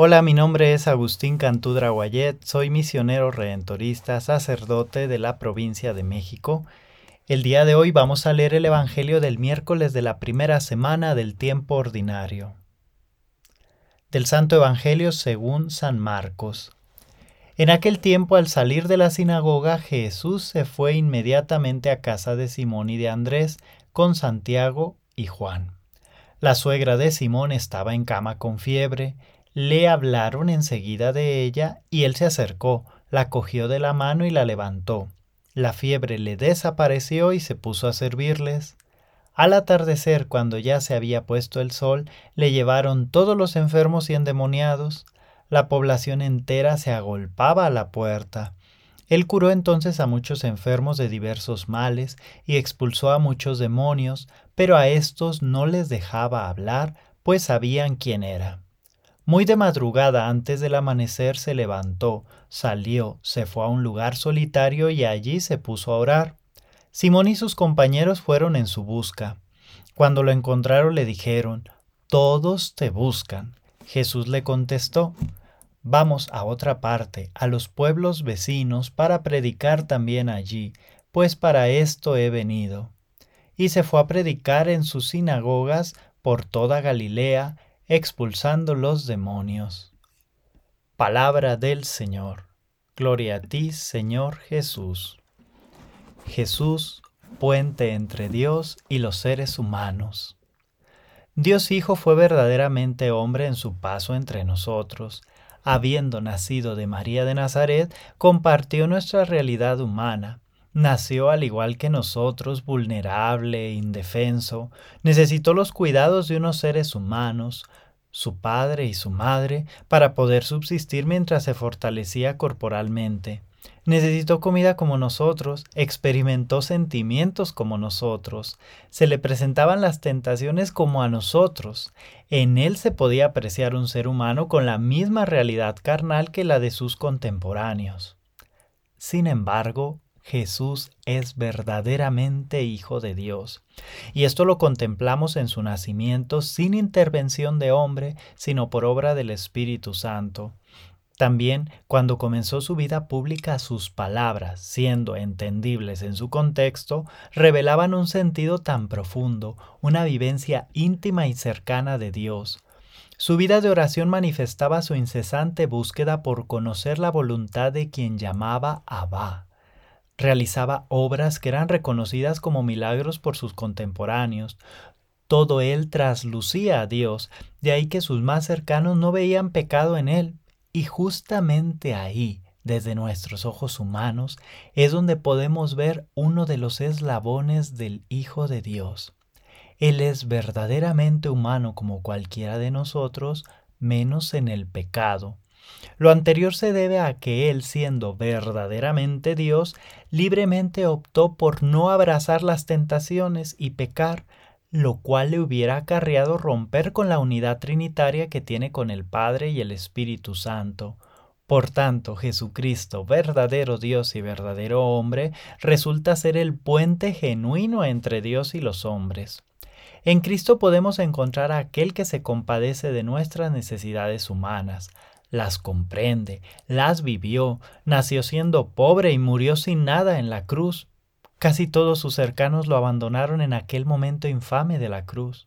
Hola, mi nombre es Agustín Cantudra Guayet, soy misionero redentorista, sacerdote de la provincia de México. El día de hoy vamos a leer el Evangelio del miércoles de la primera semana del tiempo ordinario. Del Santo Evangelio según San Marcos. En aquel tiempo, al salir de la sinagoga, Jesús se fue inmediatamente a casa de Simón y de Andrés con Santiago y Juan. La suegra de Simón estaba en cama con fiebre, le hablaron enseguida de ella y él se acercó, la cogió de la mano y la levantó. La fiebre le desapareció y se puso a servirles. Al atardecer, cuando ya se había puesto el sol, le llevaron todos los enfermos y endemoniados. La población entera se agolpaba a la puerta. Él curó entonces a muchos enfermos de diversos males y expulsó a muchos demonios, pero a estos no les dejaba hablar, pues sabían quién era. Muy de madrugada antes del amanecer se levantó, salió, se fue a un lugar solitario y allí se puso a orar. Simón y sus compañeros fueron en su busca. Cuando lo encontraron le dijeron, Todos te buscan. Jesús le contestó, Vamos a otra parte, a los pueblos vecinos, para predicar también allí, pues para esto he venido. Y se fue a predicar en sus sinagogas por toda Galilea, expulsando los demonios. Palabra del Señor. Gloria a ti, Señor Jesús. Jesús, puente entre Dios y los seres humanos. Dios Hijo fue verdaderamente hombre en su paso entre nosotros. Habiendo nacido de María de Nazaret, compartió nuestra realidad humana Nació al igual que nosotros, vulnerable, indefenso, necesitó los cuidados de unos seres humanos, su padre y su madre, para poder subsistir mientras se fortalecía corporalmente. Necesitó comida como nosotros, experimentó sentimientos como nosotros, se le presentaban las tentaciones como a nosotros. En él se podía apreciar un ser humano con la misma realidad carnal que la de sus contemporáneos. Sin embargo, Jesús es verdaderamente Hijo de Dios. Y esto lo contemplamos en su nacimiento sin intervención de hombre, sino por obra del Espíritu Santo. También cuando comenzó su vida pública, sus palabras, siendo entendibles en su contexto, revelaban un sentido tan profundo, una vivencia íntima y cercana de Dios. Su vida de oración manifestaba su incesante búsqueda por conocer la voluntad de quien llamaba Abba realizaba obras que eran reconocidas como milagros por sus contemporáneos. Todo él traslucía a Dios, de ahí que sus más cercanos no veían pecado en él. Y justamente ahí, desde nuestros ojos humanos, es donde podemos ver uno de los eslabones del Hijo de Dios. Él es verdaderamente humano como cualquiera de nosotros, menos en el pecado, lo anterior se debe a que él, siendo verdaderamente Dios, libremente optó por no abrazar las tentaciones y pecar, lo cual le hubiera acarreado romper con la unidad trinitaria que tiene con el Padre y el Espíritu Santo. Por tanto, Jesucristo, verdadero Dios y verdadero hombre, resulta ser el puente genuino entre Dios y los hombres. En Cristo podemos encontrar a aquel que se compadece de nuestras necesidades humanas, las comprende, las vivió, nació siendo pobre y murió sin nada en la cruz. Casi todos sus cercanos lo abandonaron en aquel momento infame de la cruz.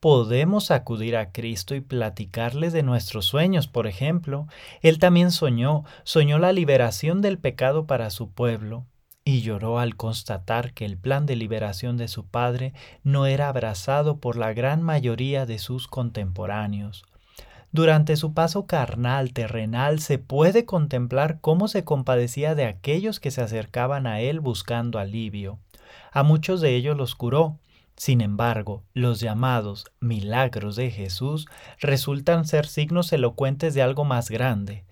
Podemos acudir a Cristo y platicarles de nuestros sueños, por ejemplo. Él también soñó, soñó la liberación del pecado para su pueblo, y lloró al constatar que el plan de liberación de su Padre no era abrazado por la gran mayoría de sus contemporáneos. Durante su paso carnal, terrenal, se puede contemplar cómo se compadecía de aquellos que se acercaban a él buscando alivio. A muchos de ellos los curó. Sin embargo, los llamados milagros de Jesús resultan ser signos elocuentes de algo más grande,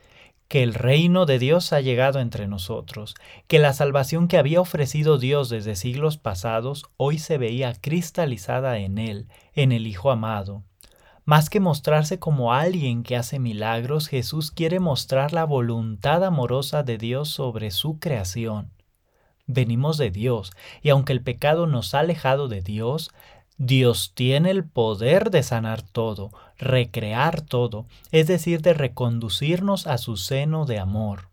que el reino de Dios ha llegado entre nosotros, que la salvación que había ofrecido Dios desde siglos pasados hoy se veía cristalizada en Él, en el Hijo amado. Más que mostrarse como alguien que hace milagros, Jesús quiere mostrar la voluntad amorosa de Dios sobre su creación. Venimos de Dios, y aunque el pecado nos ha alejado de Dios, Dios tiene el poder de sanar todo, recrear todo, es decir, de reconducirnos a su seno de amor.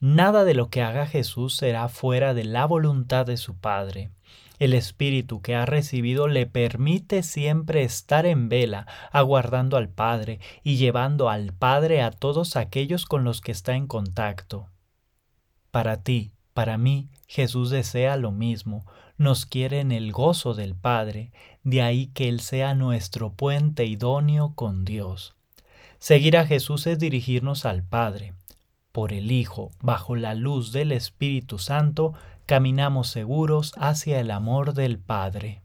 Nada de lo que haga Jesús será fuera de la voluntad de su Padre. El Espíritu que ha recibido le permite siempre estar en vela, aguardando al Padre y llevando al Padre a todos aquellos con los que está en contacto. Para ti, para mí, Jesús desea lo mismo, nos quiere en el gozo del Padre, de ahí que Él sea nuestro puente idóneo con Dios. Seguir a Jesús es dirigirnos al Padre. Por el Hijo, bajo la luz del Espíritu Santo, caminamos seguros hacia el amor del Padre.